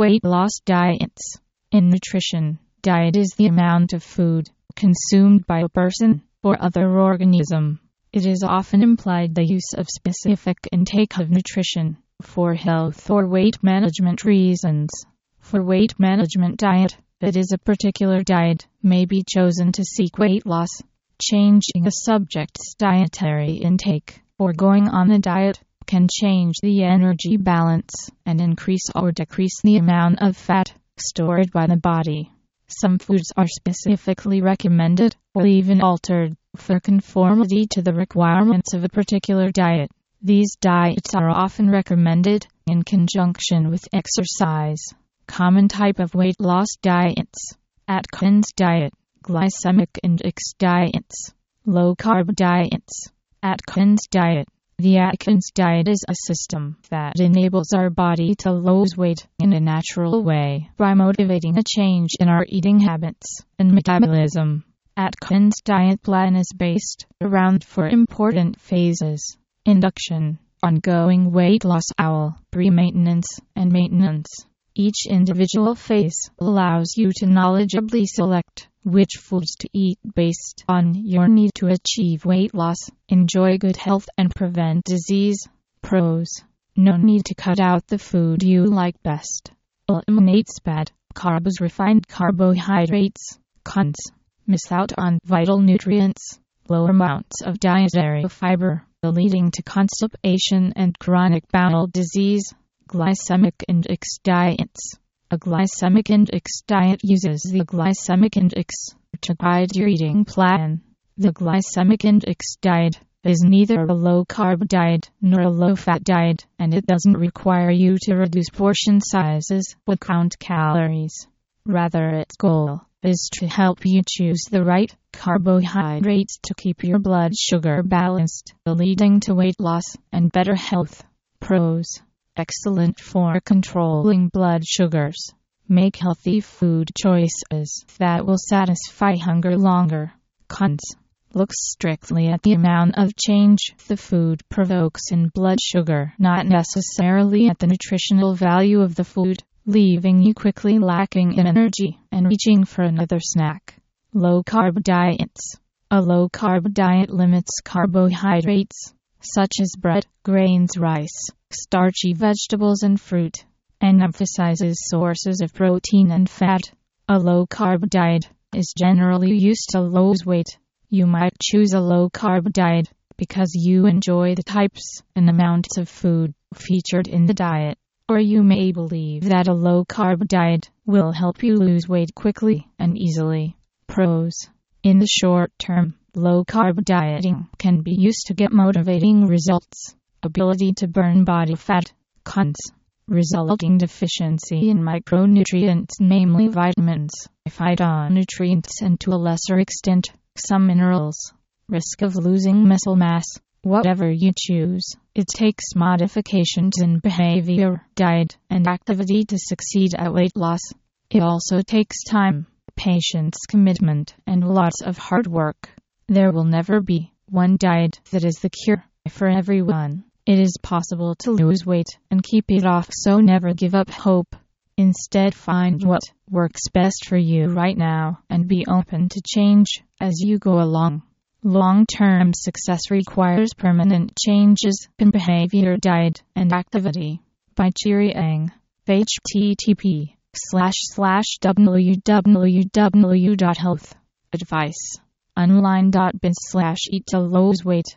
Weight loss diets. In nutrition, diet is the amount of food consumed by a person or other organism. It is often implied the use of specific intake of nutrition for health or weight management reasons. For weight management diet, it is a particular diet may be chosen to seek weight loss. Changing a subject's dietary intake or going on a diet can change the energy balance and increase or decrease the amount of fat stored by the body. Some foods are specifically recommended or even altered for conformity to the requirements of a particular diet. These diets are often recommended in conjunction with exercise. Common type of weight loss diets Atkins diet, glycemic index diets, low carb diets. Atkins diet the Atkins diet is a system that enables our body to lose weight in a natural way by motivating a change in our eating habits and metabolism. Atkins diet plan is based around four important phases induction, ongoing weight loss, owl, pre maintenance, and maintenance. Each individual phase allows you to knowledgeably select which foods to eat based on your need to achieve weight loss, enjoy good health, and prevent disease. Pros No need to cut out the food you like best. Eliminates bad carbs, refined carbohydrates. Cons Miss out on vital nutrients. Low amounts of dietary fiber, leading to constipation and chronic bowel disease. Glycemic index diets a glycemic index diet uses the glycemic index to guide your eating plan. The glycemic index diet is neither a low carb diet nor a low fat diet, and it doesn't require you to reduce portion sizes or count calories. Rather, its goal is to help you choose the right carbohydrates to keep your blood sugar balanced, leading to weight loss and better health. Pros excellent for controlling blood sugars. Make healthy food choices that will satisfy hunger longer. Cons. Look strictly at the amount of change the food provokes in blood sugar, not necessarily at the nutritional value of the food, leaving you quickly lacking in energy and reaching for another snack. Low carb diets. A low carb diet limits carbohydrates, such as bread, grains, rice, starchy vegetables and fruit, and emphasizes sources of protein and fat. A low carb diet is generally used to lose weight. You might choose a low carb diet because you enjoy the types and amounts of food featured in the diet. Or you may believe that a low carb diet will help you lose weight quickly and easily. Pros In the short term, low carb dieting can be used to get motivating results ability to burn body fat, cons, resulting deficiency in micronutrients namely vitamins, phytonutrients and to a lesser extent, some minerals. Risk of losing muscle mass. Whatever you choose, it takes modifications in behavior, diet, and activity to succeed at weight loss. It also takes time, patience, commitment, and lots of hard work. There will never be one diet that is the cure for everyone. It is possible to lose weight and keep it off, so never give up hope. Instead, find what works best for you right now and be open to change as you go along. Long term success requires permanent changes in behavior, diet, and activity. By Cheery Ang. http slash slash www.healthadviceonline.biz slash eat to lose weight